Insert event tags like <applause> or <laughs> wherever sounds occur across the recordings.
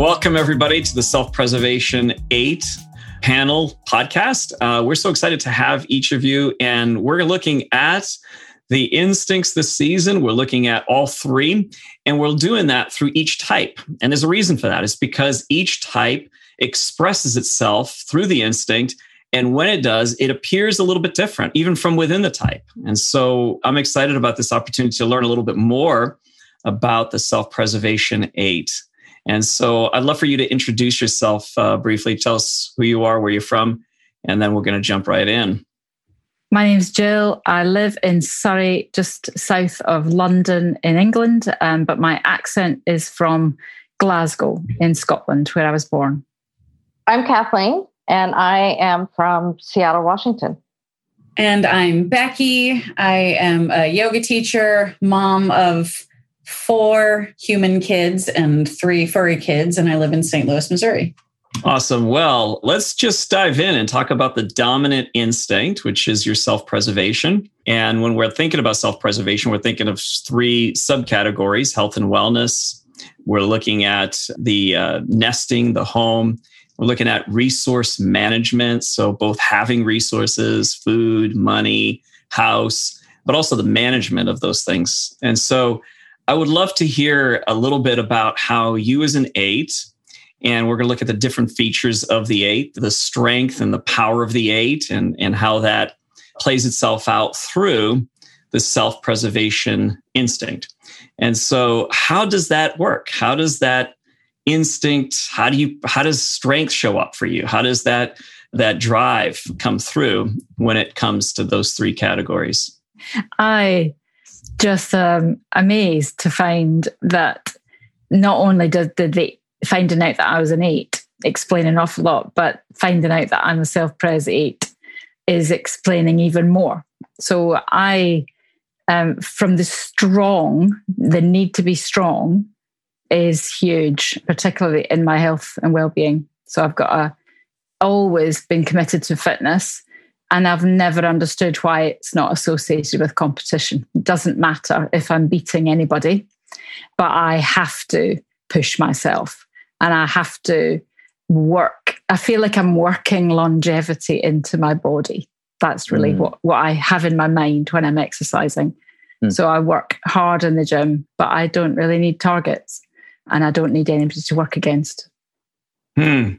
Welcome, everybody, to the Self Preservation 8 panel podcast. Uh, we're so excited to have each of you, and we're looking at the instincts this season. We're looking at all three, and we're doing that through each type. And there's a reason for that. It's because each type expresses itself through the instinct. And when it does, it appears a little bit different, even from within the type. And so I'm excited about this opportunity to learn a little bit more about the self preservation eight. And so I'd love for you to introduce yourself uh, briefly. Tell us who you are, where you're from, and then we're going to jump right in. My name's Jill. I live in Surrey, just south of London in England, um, but my accent is from Glasgow in Scotland, where I was born. I'm Kathleen, and I am from Seattle, Washington. And I'm Becky. I am a yoga teacher, mom of four human kids and three furry kids, and I live in St. Louis, Missouri. Awesome. Well, let's just dive in and talk about the dominant instinct, which is your self preservation. And when we're thinking about self preservation, we're thinking of three subcategories health and wellness. We're looking at the uh, nesting, the home. We're looking at resource management. So, both having resources, food, money, house, but also the management of those things. And so, I would love to hear a little bit about how you, as an eight, and we're going to look at the different features of the eight, the strength and the power of the eight, and, and how that plays itself out through the self preservation instinct. And so, how does that work? How does that instinct, how do you, how does strength show up for you? How does that, that drive come through when it comes to those three categories? I just um, amazed to find that not only did, did they finding out that I was an eight explain an awful lot, but finding out that I'm a self-pres eight is explaining even more. So I, um, from the strong, the need to be strong is huge, particularly in my health and well-being. So I've got a always been committed to fitness and I've never understood why it's not associated with competition. It doesn't matter if I'm beating anybody, but I have to push myself and I have to work. I feel like I'm working longevity into my body. That's really mm. what, what I have in my mind when I'm exercising. Mm. So I work hard in the gym, but I don't really need targets and I don't need anybody to work against. Hmm.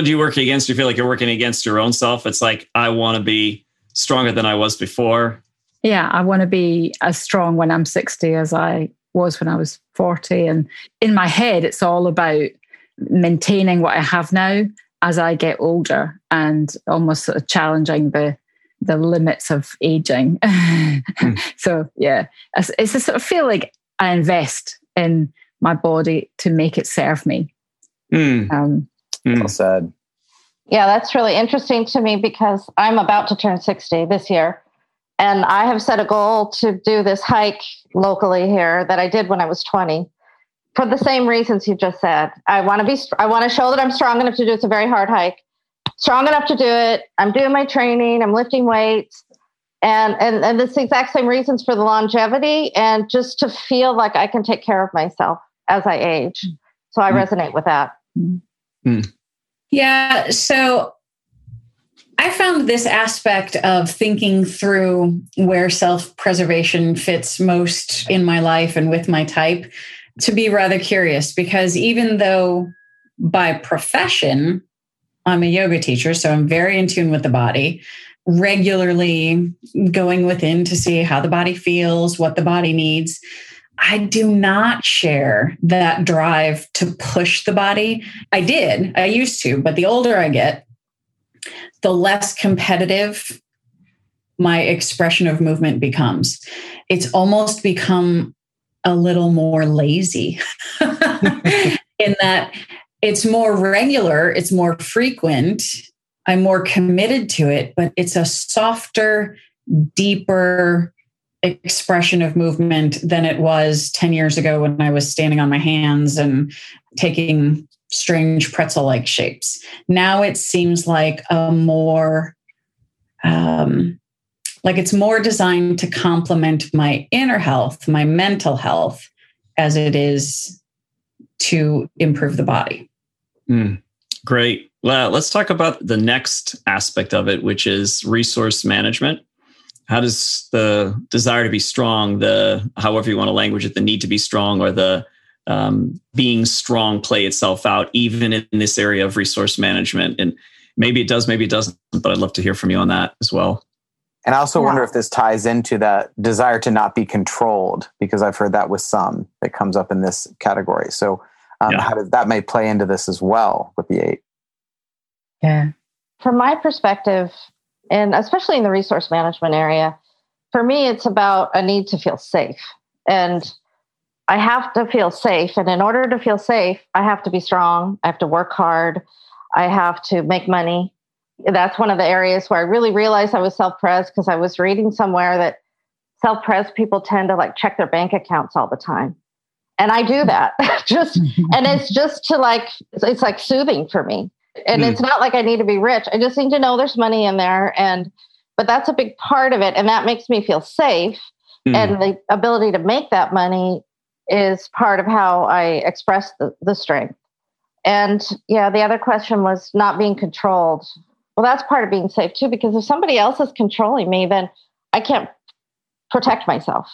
Do you work against? You feel like you're working against your own self? It's like I want to be stronger than I was before. Yeah, I want to be as strong when I'm 60 as I was when I was 40. And in my head, it's all about maintaining what I have now as I get older and almost sort of challenging the the limits of aging. <laughs> mm. So yeah, it's, it's a sort of feel like I invest in my body to make it serve me. Mm. Um, Mm. Well said. Yeah, that's really interesting to me because I'm about to turn 60 this year. And I have set a goal to do this hike locally here that I did when I was 20 for the same reasons you just said. I want to be, I want to show that I'm strong enough to do it. It's a very hard hike, strong enough to do it. I'm doing my training, I'm lifting weights. And, and, and it's the exact same reasons for the longevity and just to feel like I can take care of myself as I age. So I mm. resonate with that. Mm. Yeah. So I found this aspect of thinking through where self preservation fits most in my life and with my type to be rather curious because even though by profession, I'm a yoga teacher, so I'm very in tune with the body, regularly going within to see how the body feels, what the body needs. I do not share that drive to push the body. I did, I used to, but the older I get, the less competitive my expression of movement becomes. It's almost become a little more lazy <laughs> in that it's more regular, it's more frequent, I'm more committed to it, but it's a softer, deeper, expression of movement than it was 10 years ago when I was standing on my hands and taking strange pretzel like shapes. Now it seems like a more, um, like it's more designed to complement my inner health, my mental health, as it is to improve the body. Mm, great. Well, let's talk about the next aspect of it, which is resource management. How does the desire to be strong, the however you want to language it, the need to be strong, or the um, being strong play itself out, even in this area of resource management? And maybe it does, maybe it doesn't, but I'd love to hear from you on that as well. And I also yeah. wonder if this ties into that desire to not be controlled, because I've heard that with some that comes up in this category. So, um, yeah. how does that may play into this as well with the eight? Yeah. From my perspective, and especially in the resource management area, for me, it's about a need to feel safe. And I have to feel safe. And in order to feel safe, I have to be strong. I have to work hard. I have to make money that's one of the areas where I really realized I was self pres because I was reading somewhere that self pres people tend to like check their bank accounts all the time. And I do that <laughs> just, and it's just to like, it's like soothing for me. And mm. it's not like I need to be rich. I just need to know there's money in there. And, but that's a big part of it. And that makes me feel safe. Mm. And the ability to make that money is part of how I express the, the strength. And yeah, the other question was not being controlled. Well, that's part of being safe too, because if somebody else is controlling me, then I can't protect myself.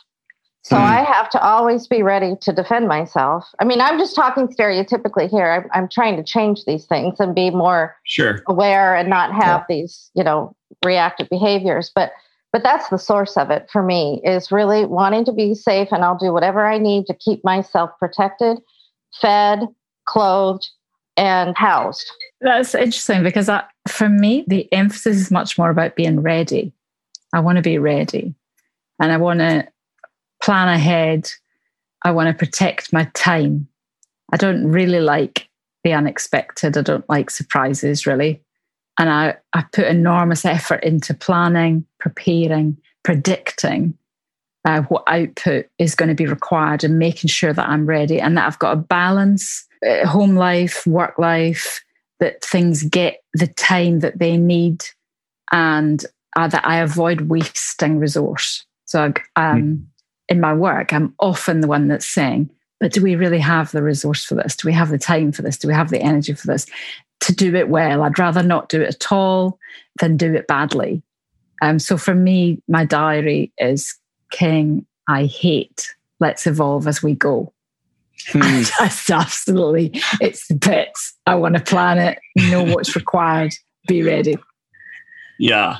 So mm. I have to always be ready to defend myself. I mean, I'm just talking stereotypically here. I'm, I'm trying to change these things and be more sure. aware and not have yeah. these, you know, reactive behaviors. But but that's the source of it for me is really wanting to be safe and I'll do whatever I need to keep myself protected, fed, clothed, and housed. That's interesting because that, for me, the emphasis is much more about being ready. I want to be ready and I want to plan ahead. I want to protect my time. I don't really like the unexpected. I don't like surprises really. And I, I put enormous effort into planning, preparing, predicting uh, what output is going to be required and making sure that I'm ready and that I've got a balance, uh, home life, work life, that things get the time that they need and uh, that I avoid wasting resource. So um, mm. In my work, I'm often the one that's saying, but do we really have the resource for this? Do we have the time for this? Do we have the energy for this? To do it well, I'd rather not do it at all than do it badly. Um, so for me, my diary is king. I hate. Let's evolve as we go. Hmm. <laughs> just absolutely, it's the bits. I want to plan it, know what's required, be ready. Yeah.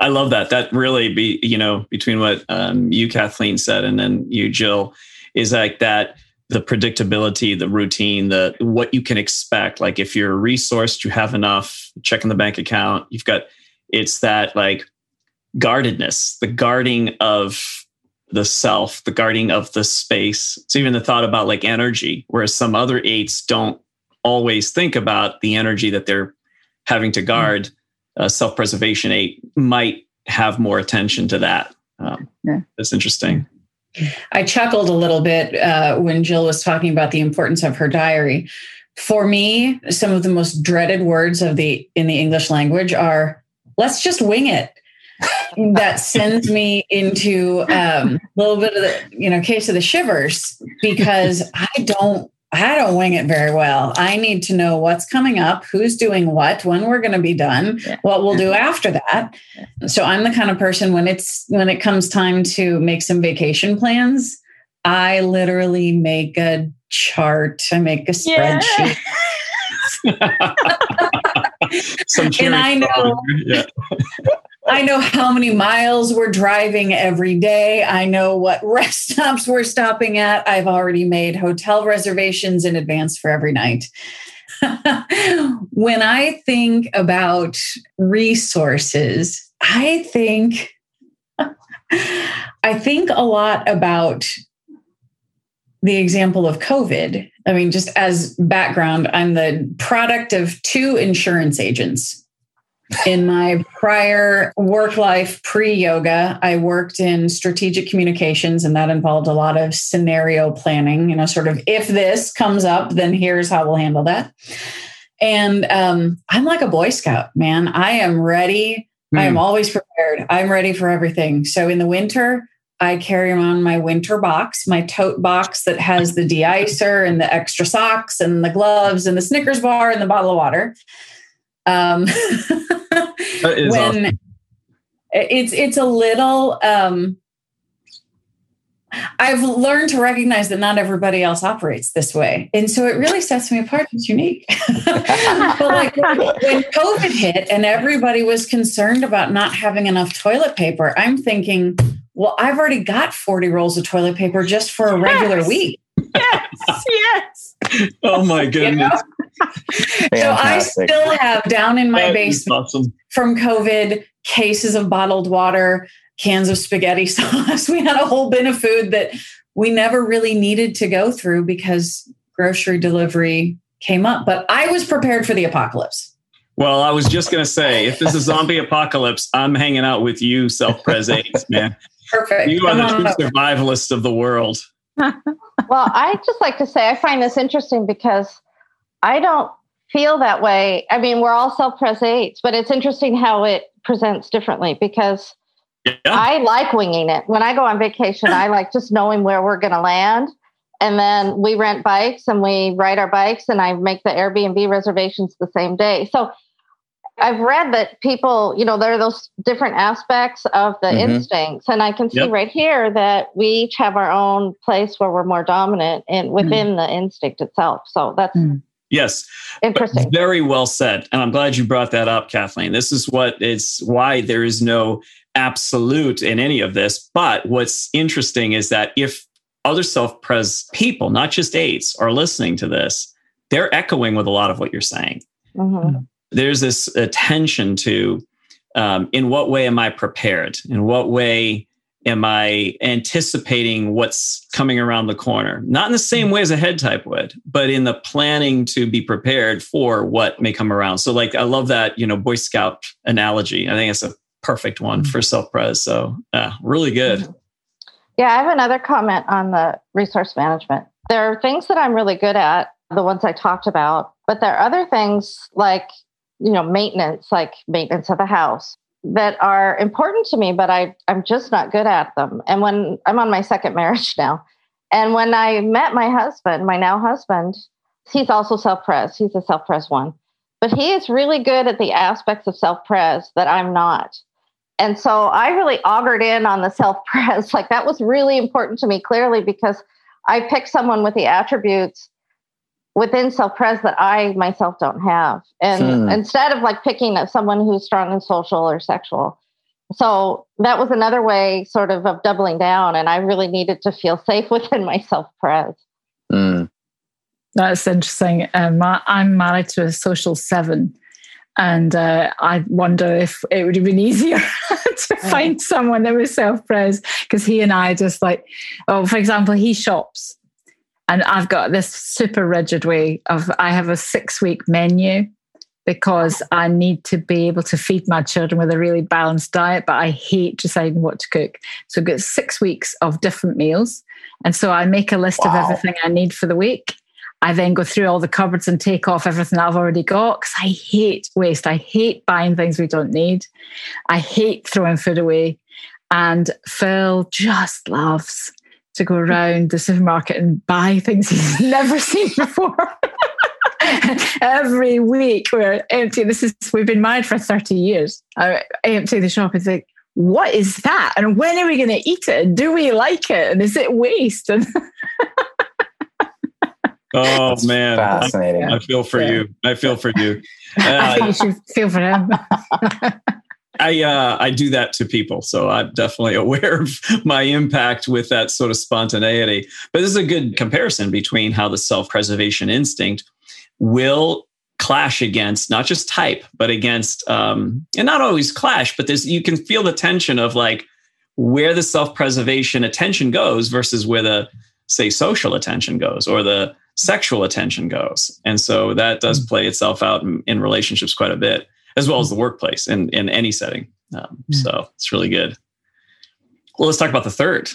I love that. That really be, you know, between what um, you, Kathleen, said and then you, Jill, is like that the predictability, the routine, the what you can expect. Like if you're resourced, you have enough, checking the bank account, you've got it's that like guardedness, the guarding of the self, the guarding of the space. It's even the thought about like energy, whereas some other eights don't always think about the energy that they're having to guard. Mm. Uh, Self preservation eight might have more attention to that. Um, yeah. That's interesting. I chuckled a little bit uh, when Jill was talking about the importance of her diary. For me, some of the most dreaded words of the in the English language are "let's just wing it." <laughs> that sends me into um, a little bit of the you know case of the shivers because I don't I don't wing it very well. I need to know what's coming up, who's doing what, when we're going to be done, what we'll do mm-hmm. after that. So I'm the kind of person when it's when it comes time to make some vacation plans, I literally make a chart. I make a spreadsheet. Yeah. <laughs> <laughs> and I know yeah. <laughs> I know how many miles we're driving every day. I know what <laughs> rest stops we're stopping at. I've already made hotel reservations in advance for every night. <laughs> when I think about resources, I think <laughs> I think a lot about the example of COVID. I mean, just as background, I'm the product of two insurance agents in my prior work life pre yoga, I worked in strategic communications, and that involved a lot of scenario planning. You know, sort of if this comes up, then here's how we'll handle that. And um, I'm like a Boy Scout, man. I am ready. Mm. I am always prepared. I'm ready for everything. So in the winter, I carry around my winter box, my tote box that has the de-icer and the extra socks and the gloves and the Snickers bar and the bottle of water. Um, <laughs> when awesome. it's it's a little um, I've learned to recognize that not everybody else operates this way. And so it really sets me apart. It's unique. <laughs> but like when COVID hit and everybody was concerned about not having enough toilet paper, I'm thinking, well, I've already got 40 rolls of toilet paper just for a regular yes. week. Yes, yes. Oh my <laughs> goodness. <laughs> so I still have down in my that basement awesome. from COVID cases of bottled water, cans of spaghetti <laughs> sauce. We had a whole bin of food that we never really needed to go through because grocery delivery came up. But I was prepared for the apocalypse. Well, I was just going to say, if this is a zombie apocalypse, I'm hanging out with you, self pres man. Perfect. You are the true survivalist of the world. <laughs> well, I just like to say I find this interesting because I don't feel that way. I mean, we're all self pres eights, but it's interesting how it presents differently because yeah. I like winging it. When I go on vacation, I like just knowing where we're going to land. And then we rent bikes and we ride our bikes, and I make the Airbnb reservations the same day. So I've read that people, you know, there are those different aspects of the mm-hmm. instincts. And I can see yep. right here that we each have our own place where we're more dominant and within mm. the instinct itself. So that's mm. Yes. Interesting. Very well said. And I'm glad you brought that up, Kathleen. This is what is why there is no absolute in any of this. But what's interesting is that if other self pres people, not just eights, are listening to this, they're echoing with a lot of what you're saying. Mm-hmm. There's this attention to um, in what way am I prepared? In what way am I anticipating what's coming around the corner? Not in the same mm-hmm. way as a head type would, but in the planning to be prepared for what may come around. So, like, I love that, you know, Boy Scout analogy. I think it's a perfect one mm-hmm. for self pres. So, yeah, really good. Mm-hmm. Yeah, I have another comment on the resource management. There are things that I'm really good at, the ones I talked about, but there are other things like, you know, maintenance, like maintenance of the house, that are important to me, but I, I'm just not good at them. And when I'm on my second marriage now, and when I met my husband, my now husband, he's also self pres. He's a self pres one, but he is really good at the aspects of self pres that I'm not. And so I really augured in on the self pres. <laughs> Like that was really important to me clearly because I picked someone with the attributes within self pres that I myself don't have. And hmm. instead of like picking up someone who's strong in social or sexual. So that was another way sort of of doubling down. And I really needed to feel safe <laughs> within my self pres. Mm. That's interesting. Um, I'm married to a social seven. And uh, I wonder if it would have been easier <laughs> to find someone that was self pres because he and I just like, oh, for example, he shops. And I've got this super rigid way of I have a six week menu because I need to be able to feed my children with a really balanced diet, but I hate deciding what to cook. So I've got six weeks of different meals. And so I make a list wow. of everything I need for the week. I then go through all the cupboards and take off everything I've already got because I hate waste. I hate buying things we don't need. I hate throwing food away. And Phil just loves to go around the supermarket and buy things <laughs> he's never seen before. <laughs> Every week we're empty. This is we've been married for 30 years. I empty the shop and think, what is that? And when are we going to eat it? Do we like it? And is it waste? And <laughs> Oh man, fascinating! I, I, feel for yeah. you. I feel for you. Uh, I think you should feel for him. I uh, I do that to people, so I'm definitely <laughs> aware of my impact with that sort of spontaneity. But this is a good comparison between how the self-preservation instinct will clash against not just type, but against um, and not always clash, but there's you can feel the tension of like where the self-preservation attention goes versus where the say social attention goes or the sexual attention goes. And so that does mm. play itself out in, in relationships quite a bit, as well as the workplace in, in any setting. Um, mm. So it's really good. Well, let's talk about the third,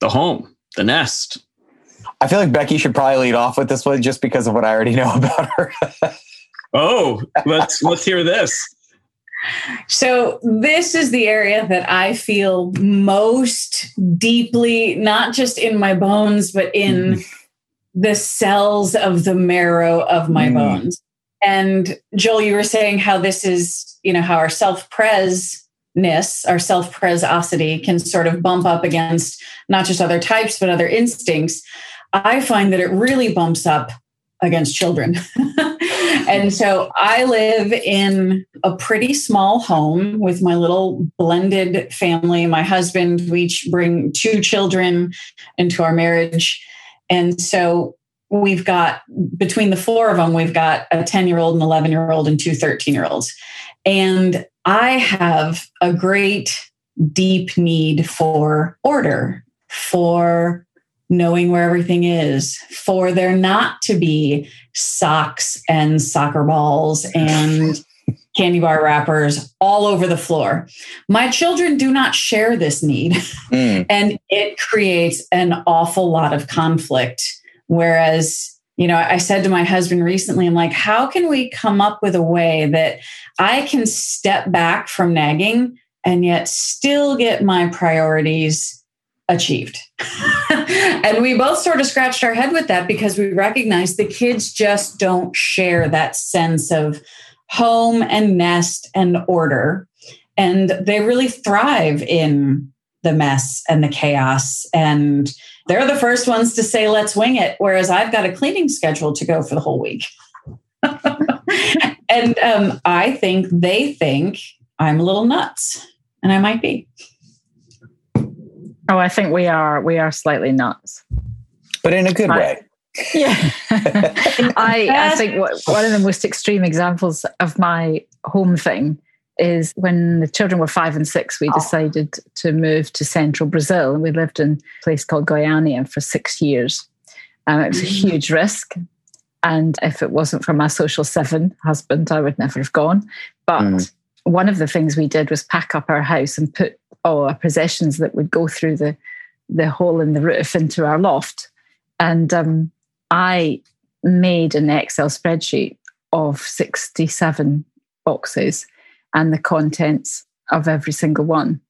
the home, the nest. I feel like Becky should probably lead off with this one just because of what I already know <laughs> about her. oh, let's let's hear this. So, this is the area that I feel most deeply, not just in my bones, but in mm. the cells of the marrow of my mm. bones. And Joel, you were saying how this is, you know, how our self pres ness, our self presosity can sort of bump up against not just other types, but other instincts. I find that it really bumps up against children. <laughs> and so I live in a pretty small home with my little blended family. My husband, we each bring two children into our marriage. And so we've got between the four of them, we've got a 10 year old, an 11 year old, and two 13 year olds. And I have a great, deep need for order, for knowing where everything is, for there not to be socks and soccer balls <laughs> and candy bar wrappers all over the floor. My children do not share this need, mm. <laughs> and it creates an awful lot of conflict. Whereas you know, I said to my husband recently, I'm like, how can we come up with a way that I can step back from nagging and yet still get my priorities achieved? <laughs> and we both sort of scratched our head with that because we recognize the kids just don't share that sense of home and nest and order. And they really thrive in the mess and the chaos and they're the first ones to say, let's wing it, whereas I've got a cleaning schedule to go for the whole week. <laughs> and um, I think they think I'm a little nuts, and I might be. Oh, I think we are. We are slightly nuts, but in a good I, way. Yeah, <laughs> I, I think one of the most extreme examples of my home thing is when the children were five and six, we oh. decided to move to central Brazil. And we lived in a place called Goiânia for six years. Um, it was a mm. huge risk. And if it wasn't for my social seven husband, I would never have gone. But mm. one of the things we did was pack up our house and put all our possessions that would go through the, the hole in the roof into our loft. And um, I made an Excel spreadsheet of 67 boxes and the contents of every single one.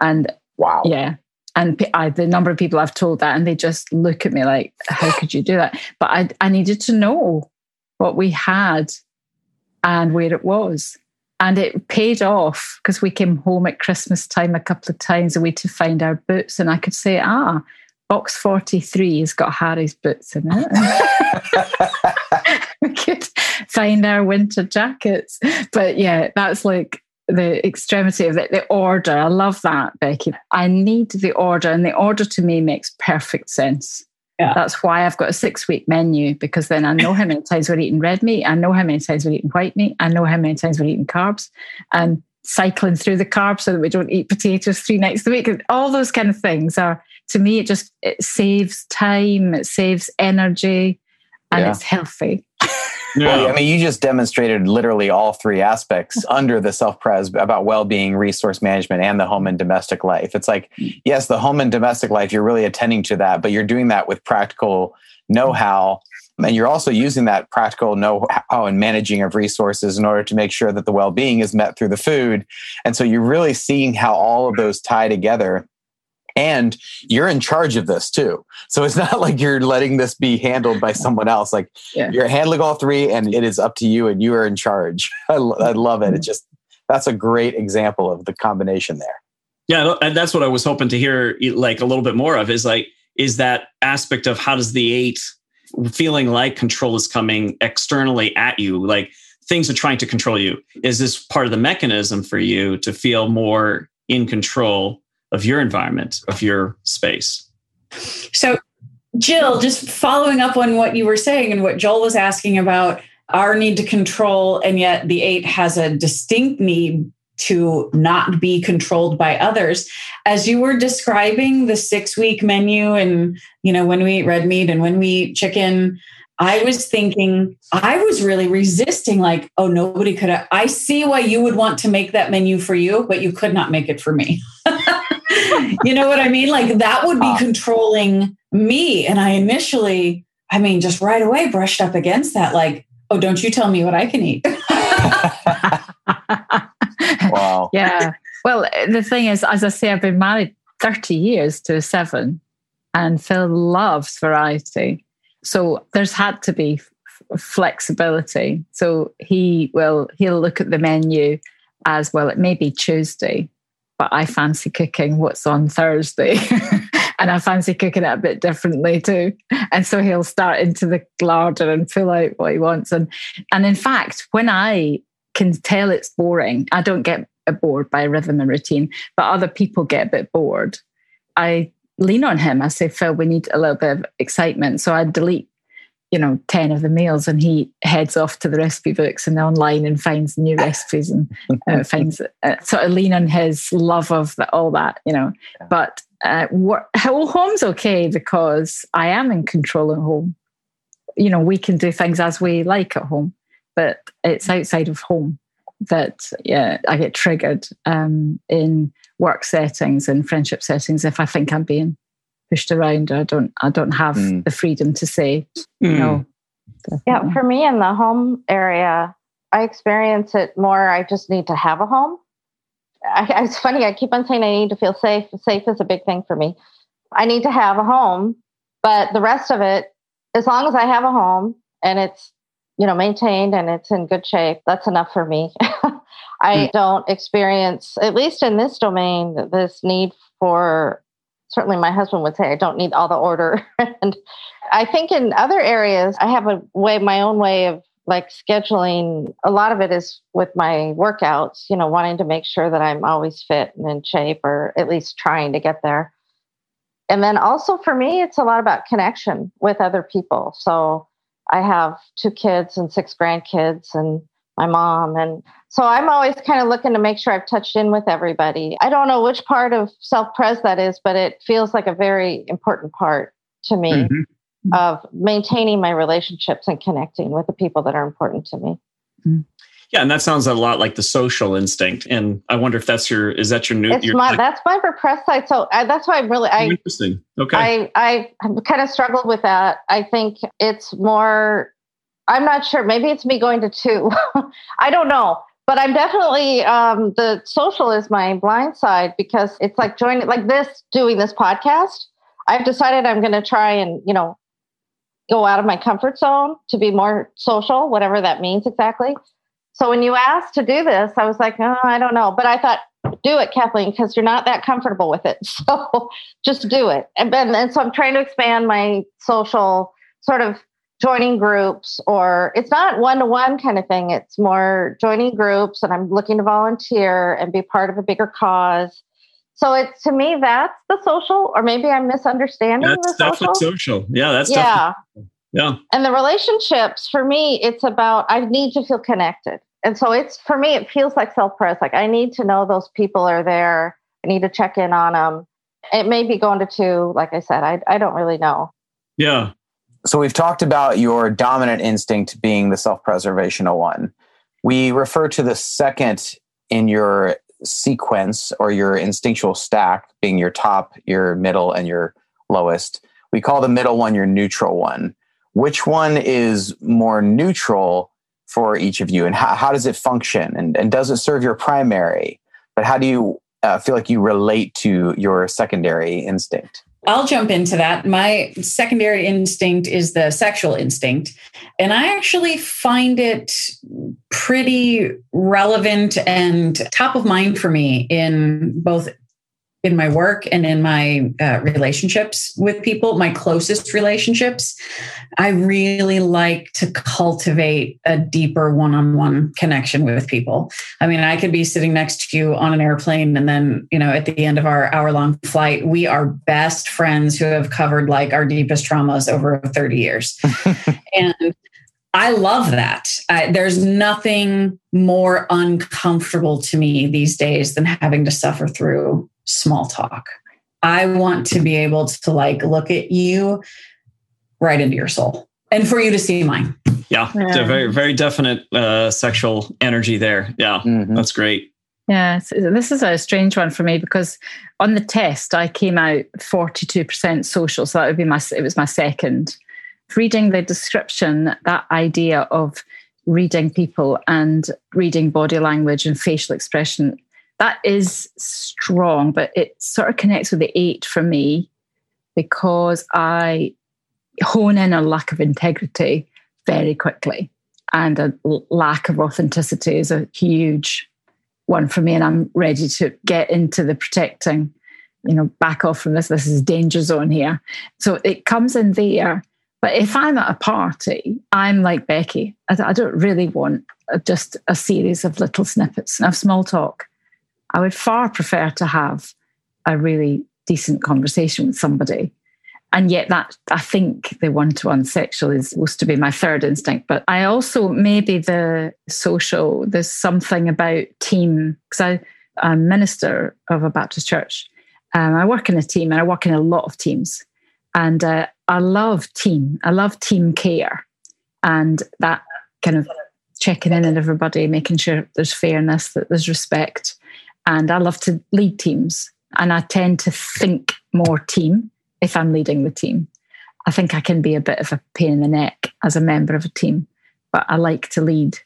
And wow. Yeah. And I, the number of people I've told that, and they just look at me like, how could you do that? But I, I needed to know what we had and where it was. And it paid off because we came home at Christmas time a couple of times a week to find our boots. And I could say, ah, box 43 has got Harry's boots in it. <laughs> we could find our winter jackets. But yeah, that's like the extremity of it, the order. I love that, Becky. I need the order, and the order to me makes perfect sense. Yeah. That's why I've got a six week menu because then I know how many times we're eating red meat. I know how many times we're eating white meat. I know how many times we're eating carbs and cycling through the carbs so that we don't eat potatoes three nights a week. All those kind of things are, to me, it just it saves time, it saves energy, and yeah. it's healthy. <laughs> Yeah. I mean, you just demonstrated literally all three aspects <laughs> under the self pres about well being, resource management, and the home and domestic life. It's like, yes, the home and domestic life, you're really attending to that, but you're doing that with practical know how. And you're also using that practical know how and managing of resources in order to make sure that the well being is met through the food. And so you're really seeing how all of those tie together and you're in charge of this too. So it's not like you're letting this be handled by someone else. Like yeah. you're handling all three and it is up to you and you are in charge. <laughs> I, I love it. It just that's a great example of the combination there. Yeah and that's what i was hoping to hear like a little bit more of is like is that aspect of how does the eight feeling like control is coming externally at you? Like things are trying to control you. Is this part of the mechanism for you to feel more in control of your environment, of your space. So, Jill, just following up on what you were saying and what Joel was asking about our need to control, and yet the eight has a distinct need to not be controlled by others as you were describing the six week menu and you know when we eat red meat and when we eat chicken i was thinking i was really resisting like oh nobody could have, i see why you would want to make that menu for you but you could not make it for me <laughs> <laughs> you know what I mean? Like that would be ah. controlling me. And I initially, I mean, just right away brushed up against that. Like, oh, don't you tell me what I can eat. <laughs> Wow. Yeah. Well, the thing is, as I say, I've been married 30 years to a seven, and Phil loves variety. So there's had to be f- flexibility. So he will, he'll look at the menu as well. It may be Tuesday, but I fancy cooking what's on Thursday. <laughs> and I fancy cooking it a bit differently too. And so he'll start into the larder and fill out what he wants. And and in fact, when I can tell it's boring, I don't get bored by rhythm and routine, but other people get a bit bored. I lean on him. I say, Phil, we need a little bit of excitement. So I delete, you know, 10 of the meals and he heads off to the recipe books and online and finds new recipes and uh, <laughs> finds uh, sort of lean on his love of the, all that, you know. But uh, work, home's okay because I am in control at home. You know, we can do things as we like at home, but it's outside of home that yeah, I get triggered um, in work settings and friendship settings if I think I'm being pushed around. I don't I don't have mm. the freedom to say mm. no. Definitely. Yeah, for me in the home area, I experience it more. I just need to have a home. I, it's funny. I keep on saying I need to feel safe. Safe is a big thing for me. I need to have a home, but the rest of it, as long as I have a home and it's you know maintained and it's in good shape, that's enough for me. <laughs> I mm. don't experience, at least in this domain, this need for. Certainly, my husband would say I don't need all the order, <laughs> and I think in other areas I have a way, my own way of like scheduling. A lot of it is with my workouts you know wanting to make sure that i'm always fit and in shape or at least trying to get there. And then also for me it's a lot about connection with other people. So i have two kids and six grandkids and my mom and so i'm always kind of looking to make sure i've touched in with everybody i don't know which part of self-pres that is but it feels like a very important part to me mm-hmm. Mm-hmm. of maintaining my relationships and connecting with the people that are important to me. Mm-hmm. Yeah, and that sounds a lot like the social instinct. And I wonder if that's your is that your new? It's your, my, like, that's my repressed side. So I, that's why I'm really I interesting. Okay, I I kind of struggled with that. I think it's more. I'm not sure. Maybe it's me going to two. <laughs> I don't know but I'm definitely um, the social is my blind side because it's like joining like this doing this podcast. I've decided I'm going to try and you know go out of my comfort zone to be more social, whatever that means exactly. So when you asked to do this, I was like, oh, I don't know. But I thought, do it, Kathleen, because you're not that comfortable with it. <laughs> So just do it. And, and so I'm trying to expand my social sort of joining groups, or it's not one to one kind of thing. It's more joining groups, and I'm looking to volunteer and be part of a bigger cause. So it's to me that's the social, or maybe I'm misunderstanding that's the social. social. Yeah, that's yeah, yeah. And the relationships for me, it's about I need to feel connected, and so it's for me, it feels like self pres. Like I need to know those people are there. I need to check in on them. It may be going to two, like I said. I I don't really know. Yeah. So we've talked about your dominant instinct being the self preservational one. We refer to the second in your sequence or your instinctual stack being your top, your middle, and your lowest. We call the middle one your neutral one. Which one is more neutral for each of you, and how, how does it function? And, and does it serve your primary? But how do you uh, feel like you relate to your secondary instinct? I'll jump into that. My secondary instinct is the sexual instinct. And I actually find it pretty relevant and top of mind for me in both in my work and in my uh, relationships with people, my closest relationships, I really like to cultivate a deeper one on one connection with people. I mean, I could be sitting next to you on an airplane, and then, you know, at the end of our hour long flight, we are best friends who have covered like our deepest traumas over 30 years. <laughs> and I love that. I, there's nothing more uncomfortable to me these days than having to suffer through small talk. I want to be able to like look at you right into your soul and for you to see mine. Yeah, yeah. very very definite uh, sexual energy there. Yeah, mm-hmm. that's great. Yeah, this is a strange one for me because on the test I came out forty two percent social, so that would be my it was my second. Reading the description, that idea of reading people and reading body language and facial expression that is strong, but it sort of connects with the eight for me because I hone in on lack of integrity very quickly. And a lack of authenticity is a huge one for me. And I'm ready to get into the protecting, you know, back off from this. This is danger zone here. So it comes in there. But if I'm at a party, I'm like Becky. I don't really want just a series of little snippets of small talk. I would far prefer to have a really decent conversation with somebody. And yet that i think the one-to-one sexual is supposed to be my third instinct. But i also maybe the social there's something about team because i'm a minister of a baptist church. Um, i work in a team and i work in a lot of teams. And uh, i love team. I love team care. And that kind of checking in on everybody making sure there's fairness that there's respect and i love to lead teams and i tend to think more team if I'm leading the team. I think I can be a bit of a pain in the neck as a member of a team, but I like to lead.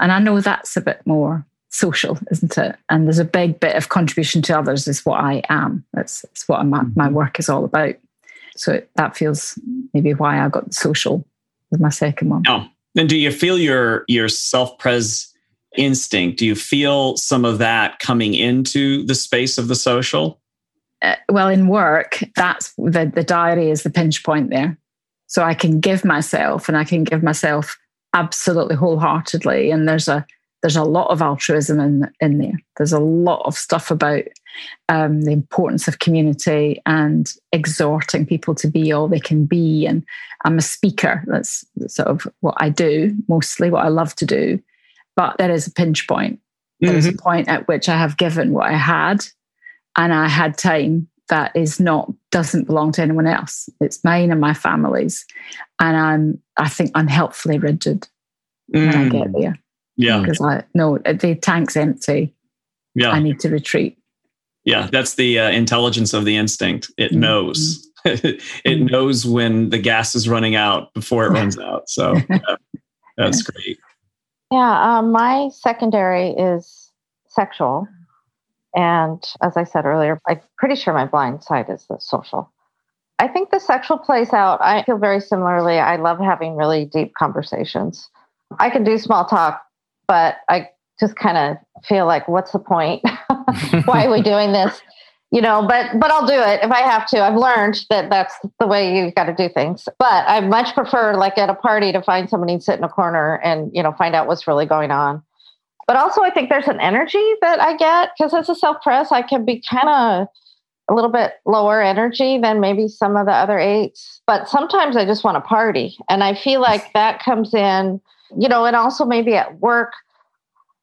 And I know that's a bit more social, isn't it? And there's a big bit of contribution to others, is what I am. That's, that's what my, my mm-hmm. work is all about. So that feels maybe why I got social with my second one. Oh, and do you feel your your self pres instinct? Do you feel some of that coming into the space of the social? uh, well, in work, that's the, the diary is the pinch point there. So I can give myself and I can give myself absolutely wholeheartedly. And there's a there's a lot of altruism in in there. There's a lot of stuff about um, the importance of community and exhorting people to be all they can be. And I'm a speaker. That's sort of what I do mostly, what I love to do. But there is a pinch point. There mm-hmm. is a mm-hmm. point at which I have given what I had and I had time that is not doesn't belong to anyone else. It's mine and my family's, and I'm I think I'm helpfully rigid mm. when I get mm. there. Yeah, because I no the tank's empty. Yeah, I need to retreat. Yeah, that's the uh, intelligence of the instinct. It mm knows. <laughs> it mm knows when the gas is running out before it runs out. So <laughs> yeah, that's great. Yeah, um, my secondary is sexual. And as I said earlier, I'm pretty sure my blind side is the social. I think the sexual plays out. I feel very similarly. I love having really deep conversations. I can do small talk, but I just kind of feel like, what's the point? <laughs> Why are we doing this? <laughs> You know, but but I'll do it if I have to. I've learned that that's the way you've got to do things. But I much prefer, like at a party, to find somebody and sit in a corner and you know find out what's really going on but also, I think there's an energy that I get because as a self pres, I can be kind of a little bit lower energy than maybe some of the other eights. But sometimes I just want to party. And I feel like that comes in, you know, and also maybe at work,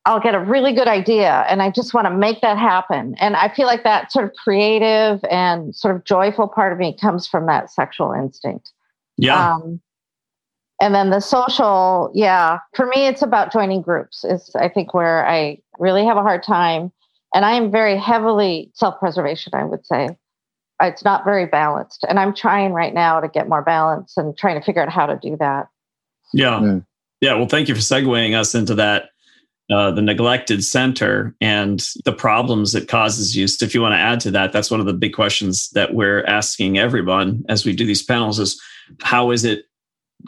I'll get a really good idea and I just want to make that happen. And I feel like that sort of creative and sort of joyful part of me comes from that sexual instinct. Yeah. Um, and then the social yeah for me it's about joining groups is i think where i really have a hard time and i am very heavily self-preservation i would say it's not very balanced and i'm trying right now to get more balance and trying to figure out how to do that yeah mm. yeah well thank you for segueing us into that uh, the neglected center and the problems it causes you. So if you want to add to that, that's one of the big questions that we're asking everyone as we do these panels is how is it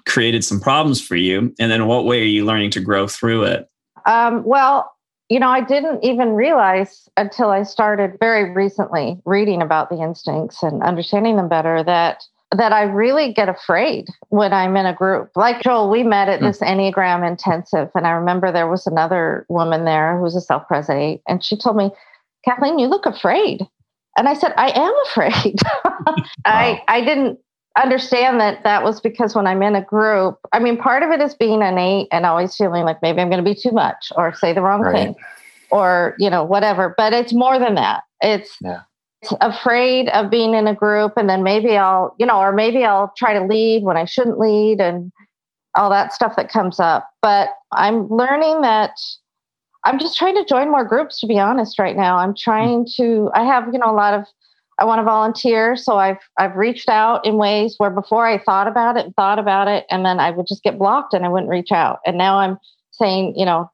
created some problems for you? And then what way are you learning to grow through it? Um, well, you know, I didn't even realize until I started very recently reading about the instincts and understanding them better that that I really get afraid when I'm in a group. Like Joel, we met at hmm. this Enneagram intensive, and I remember there was another woman there who was a self pres and she told me, Kathleen, you look afraid. And I said, I am afraid. <laughs> wow. I, I didn't understand that that was because when I'm in a group, I mean, part of it is being an eight and always feeling like maybe I'm going to be too much or say the wrong right. thing or, you know, whatever. But it's more than that. It's, yeah. It's afraid of being in a group and then maybe I'll, you know, or maybe I'll try to lead when I shouldn't lead and all that stuff that comes up. But I'm learning that I'm just trying to join more groups, to be honest, right now. I'm trying mm-hmm. to, I have, you know, a lot of I want to volunteer. So I've I've reached out in ways where before I thought about it and thought about it, and then I would just get blocked and I wouldn't reach out. And now I'm saying, you know,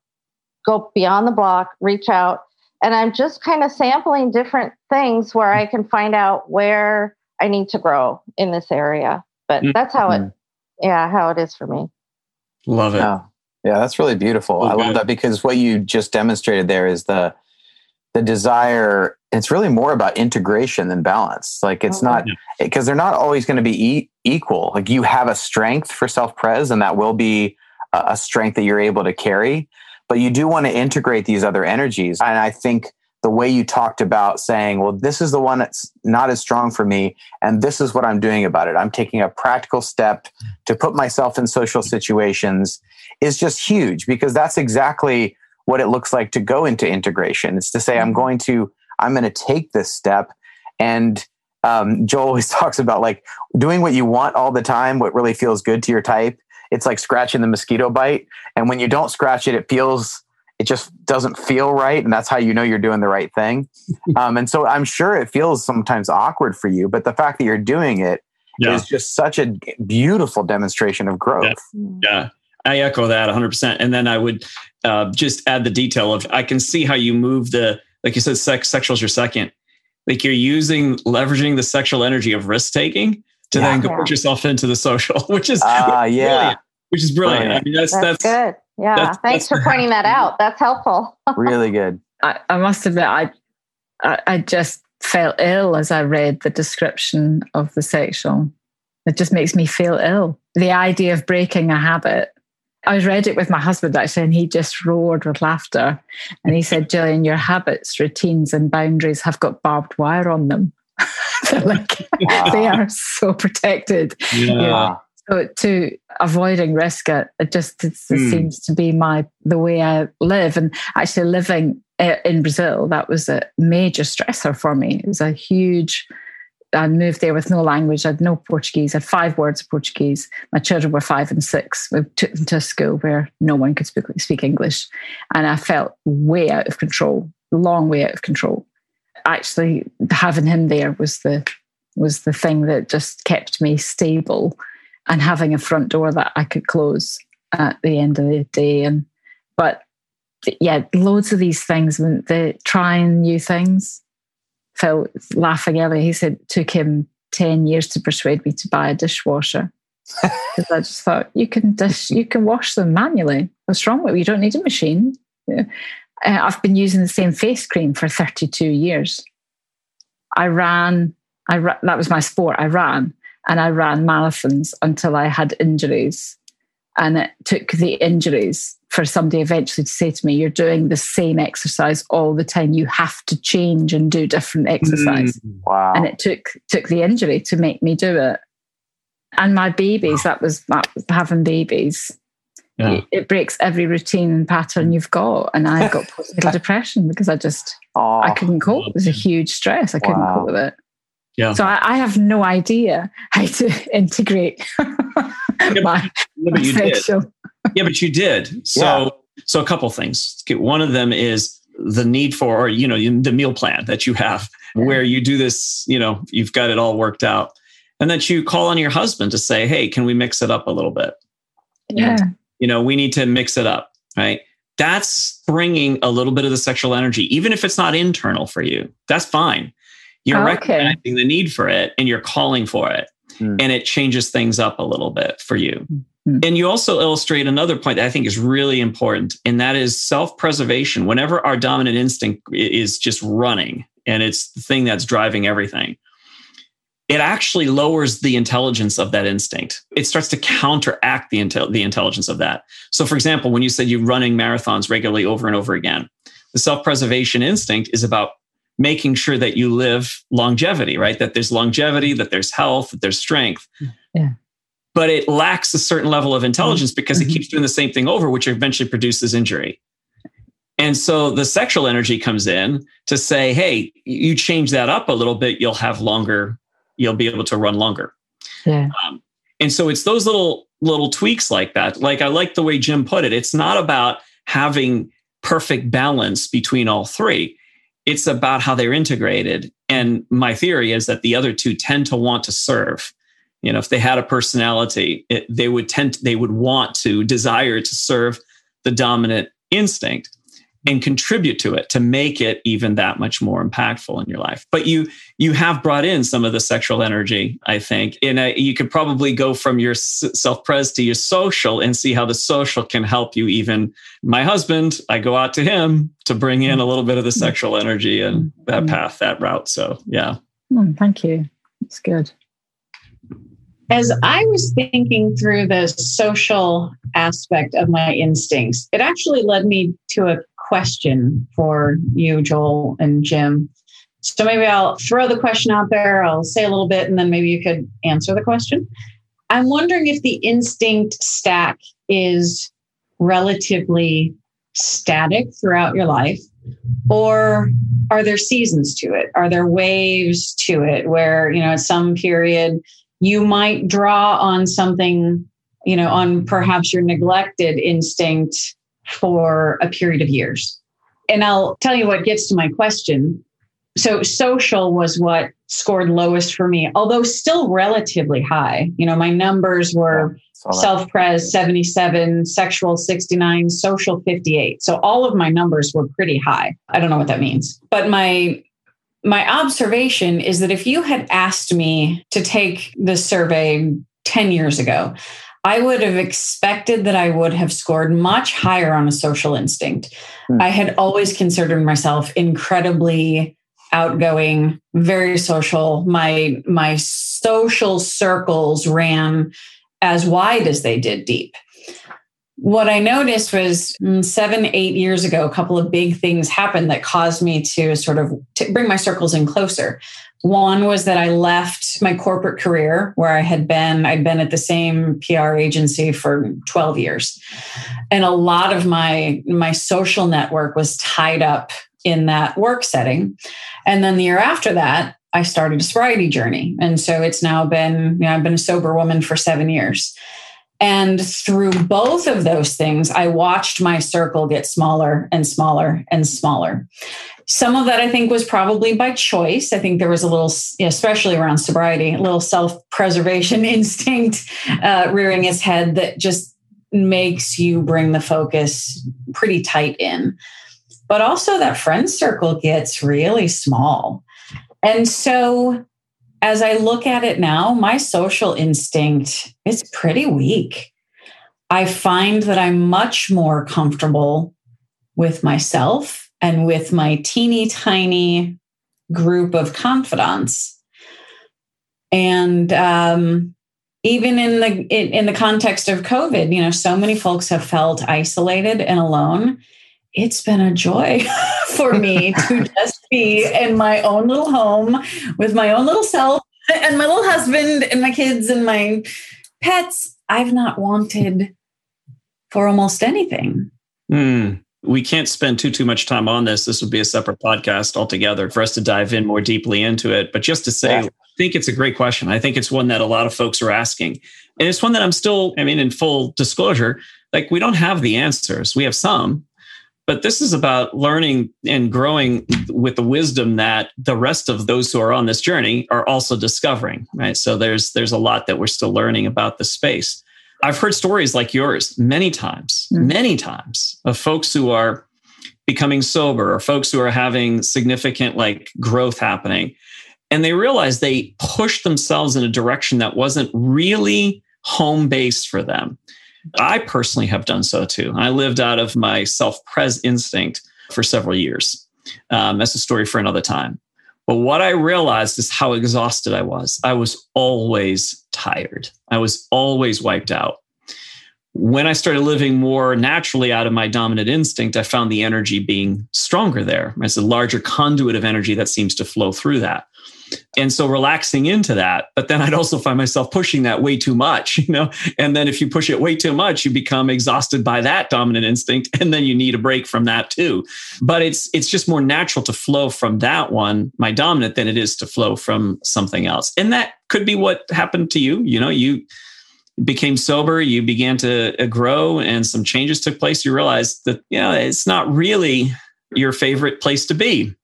go beyond the block, reach out. And I'm just kind of sampling different things where I can find out where I need to grow in this area. But mm-hmm. that's how it, yeah, how it is for me. Love it. Yeah, yeah that's really beautiful. I love that because what you just demonstrated there is the the desire. It's really more about integration than balance. Like it's not because they're not always going to be e- equal. Like you have a strength for self pres, and that will be a, a strength that you're able to carry. But you do want to integrate these other energies, and I think the way you talked about saying, well, this is the one that's not as strong for me, and this is what I'm doing about it. I'm taking a practical step to put myself in social situations is just huge because that's exactly what it looks like to go into integration. It's to say, I'm going to, I'm going to take this step. And um, Joel always <laughs> talks about like doing what you want all the time, what really feels good to your type. It's like scratching the mosquito bite. And when you don't scratch it, it feels it just doesn't feel right and that's how you know you're doing the right thing <laughs> um, and so i'm sure it feels sometimes awkward for you but the fact that you're doing it yeah. is just such a beautiful demonstration of growth yeah, yeah. i echo that 100% and then i would uh, just add the detail of i can see how you move the like you said sex sexual is your second like you're using leveraging the sexual energy of risk taking to yeah, then go put yourself into the social <laughs> which is uh, yeah which is brilliant. brilliant. I mean, that's that's, that's good. Yeah, that's, thanks that's, for pointing that out. That's helpful. <laughs> really good. I, I must admit, I, I, I just felt ill as I read the description of the sexual. It just makes me feel ill. The idea of breaking a habit. I read it with my husband actually, and he just roared with laughter. And he said, Gillian, your habits, routines, and boundaries have got barbed wire on them. <laughs> like they are so protected. Yeah. So to avoiding risk, it, it just it, mm. seems to be my the way I live. And actually, living uh, in Brazil, that was a major stressor for me. It was a huge. I moved there with no language. I had no Portuguese. I had five words of Portuguese. My children were five and six. We took them to a school where no one could speak, speak English. And I felt way out of control, long way out of control. Actually, having him there was the was the thing that just kept me stable and having a front door that I could close at the end of the day. And but yeah, loads of these things when they trying new things. Phil laughing earlier, he said took him 10 years to persuade me to buy a dishwasher. <laughs> Because I just thought you can dish, you can wash them manually. What's wrong with it? You don't need a machine. Uh, I've been using the same face cream for 32 years. I ran, I ra- that was my sport. I ran and I ran marathons until I had injuries. And it took the injuries for somebody eventually to say to me, You're doing the same exercise all the time. You have to change and do different exercise. Mm, wow. And it took took the injury to make me do it. And my babies, that was, that was having babies. Yeah. It, it, breaks every routine and pattern you've got. And I got <laughs> postnatal depression because I just oh, I couldn't cope. It was a huge stress. I couldn't wow. cope with it. Yeah. So I, I, have no idea how to <laughs> integrate my, yeah, but you sexual. Did. Yeah, but you did. So yeah. so a couple things. One of them is the need for, or you know, the meal plan that you have, where you do this. You know, you've got it all worked out, and that you call on your husband to say, "Hey, can we mix it up a little bit?" Yeah. You know, we need to mix it up, right? That's bringing a little bit of the sexual energy, even if it's not internal for you. That's fine you're okay. recognizing the need for it and you're calling for it. Mm. And it changes things up a little bit for you. Mm. And you also illustrate another point that I think is really important, and that is self preservation. Whenever our dominant instinct is just running and it's the thing that's driving everything, it actually lowers the intelligence of that instinct. It starts to counteract the, intel- the intelligence of that. So, for example, when you said you're running marathons regularly over and over again, the self preservation instinct is about making sure that you live longevity, right? That there's longevity, that there's health, that there's strength. Yeah. But it lacks a certain level of intelligence because mm-hmm. it keeps doing the same thing over, which eventually produces injury. And so the sexual energy comes in to say, hey, you change that up a little bit, you'll have longer, you'll be able to run longer. Yeah. Um, and so it's those little little tweaks like that. Like I like the way Jim put it. It's not about having perfect balance between all three it's about how they're integrated. And my theory is that the other two tend to want to serve. You know, if they had a personality, it, they would tend, to, they would want to desire to serve the dominant instinct. And contribute to it to make it even that much more impactful in your life. But you you have brought in some of the sexual energy i think and a, you could probably go from your self-pres to your social and see how the social can help you even. My husband i go out to him to bring in a little bit of the sexual energy and that mm. path that route. So yeah. Mm, thank you. It's good. As I was thinking through the social aspect of my instincts, it actually led me to a question for you, Joel and Jim. So maybe I'll throw the question out there, I'll say a little bit, and then maybe you could answer the question. I'm wondering if the instinct stack is relatively static throughout your life, or are there seasons to it? Are there waves to it where, you know, at some period you might draw on something, you know, on perhaps your neglected instinct for a period of years. And I'll tell you what gets to my question. So, social was what scored lowest for me, although still relatively high. You know, my numbers were self pres 77, sexual 69, social 58. So, all of my numbers were pretty high. I don't know what that means. But my my observation is that if you had asked me to take this survey 10 years ago, I would have expected that I would have scored much higher on a social instinct. Hmm. I had always considered myself incredibly outgoing, very social. My my social circles ran as wide as they did deep. What I noticed was mm, seven, eight years ago, a couple of big things happened that caused me to sort of bring my circles in closer. One was that I left my corporate career where I had been, I'd been at the same PR agency for 12 years. And a lot of my my social network was tied up in that work setting. And then the year after that, I started a sobriety journey. And so it's now been, you know, I've been a sober woman for seven years. And through both of those things, I watched my circle get smaller and smaller and smaller. Some of that I think was probably by choice. I think there was a little, especially around sobriety, a little self preservation <laughs> instinct uh, rearing its head that just makes you bring the focus pretty tight in. But also, that friend circle gets really small. And so, as I look at it now, my social instinct is pretty weak. I find that I'm much more comfortable with myself and with my teeny tiny group of confidants. And um, even in the in, in the context of COVID, you know, so many folks have felt isolated and alone. It's been a joy <laughs> for me to <laughs> just be in my own little home with my own little self and my little husband and my kids and my pets. I've not wanted for almost anything. Mm we can't spend too too much time on this this would be a separate podcast altogether for us to dive in more deeply into it but just to say yeah. i think it's a great question i think it's one that a lot of folks are asking and it's one that i'm still i mean in full disclosure like we don't have the answers we have some but this is about learning and growing with the wisdom that the rest of those who are on this journey are also discovering right so there's there's a lot that we're still learning about the space I've heard stories like yours many times, mm. many times of folks who are becoming sober or folks who are having significant like growth happening. And they realize they pushed themselves in a direction that wasn't really home based for them. I personally have done so too. I lived out of my self pres instinct for several years. Um, that's a story for another time. But what I realized is how exhausted I was. I was always tired, I was always wiped out. When I started living more naturally out of my dominant instinct, I found the energy being stronger there. It's a larger conduit of energy that seems to flow through that. And so relaxing into that, but then I'd also find myself pushing that way too much, <laughs> you know? And then if you push it way too much, you become exhausted by that dominant instinct <laughs> and then you need a break from that too. But it's it's just more natural to flow from that one, my dominant than it is to flow from something else. And that could be what happened to you, you know, you became sober, you began to uh, grow and some changes took place, you realized that you know, it's not really your favorite place to be.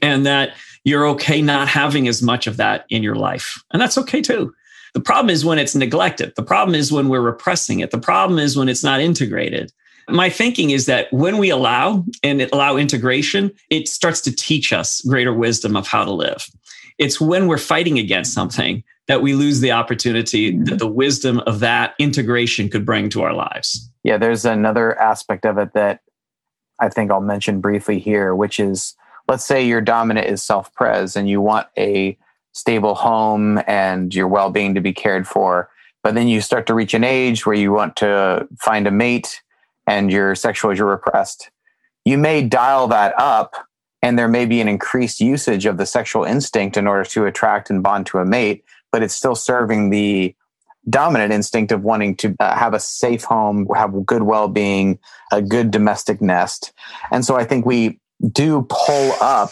And that you're okay not having as much of that in your life. And that's okay too. The problem is when it's neglected. The problem is when we're repressing it. The problem is when it's not integrated. My thinking is that when we allow and allow integration, it starts to teach us greater wisdom of how to live. It's when we're fighting against something that we lose the opportunity mm-hmm. that the wisdom of that integration could bring to our lives. Yeah, there's another aspect of it that I think I'll mention briefly here, which is let's say your dominant is self pres and you want a stable home and your well being to be cared for. But then you start to reach an age where you want to find a mate and your sexual are repressed. You may dial that up and there may be an increased usage of the sexual instinct in order to attract and bond to a mate, but it's still serving the dominant instinct of wanting to uh, have a safe home, have good well being, a good domestic nest. And so I think we do pull up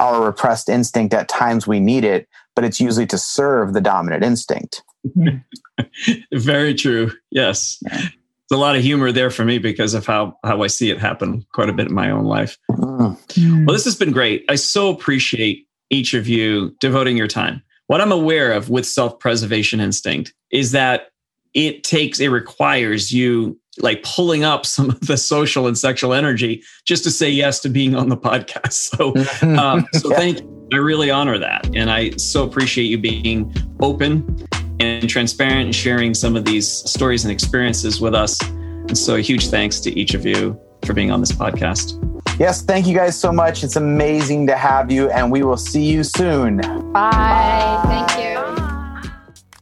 our repressed instinct at times we need it, but it's usually to serve the dominant instinct. <laughs> Very true. Yes. There's a lot of humor there for me because of how, how I see it happen quite a bit in my own life. Mm. Well, this has been great. I so appreciate each of you devoting your time. What I'm aware of with self preservation instinct is that it takes, it requires you like pulling up some of the social and sexual energy just to say yes to being on the podcast. <laughs> So, um, so yeah. thank you. I really honor that. And I so appreciate you being open and transparent and sharing some of these stories and experiences with us. And so, a huge thanks to each of you for being on this podcast. Yes, thank you guys so much. It's amazing to have you, and we will see you soon. Bye. Bye. Thank you.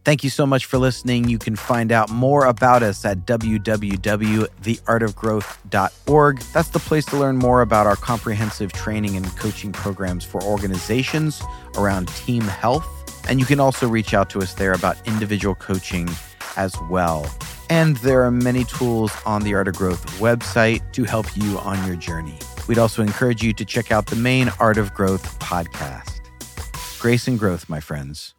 Thank you so much for listening. You can find out more about us at www.theartofgrowth.org. That's the place to learn more about our comprehensive training and coaching programs for organizations around team health. And you can also reach out to us there about individual coaching as well. And there are many tools on the Art of Growth website to help you on your journey. We'd also encourage you to check out the main Art of Growth podcast. Grace and growth, my friends.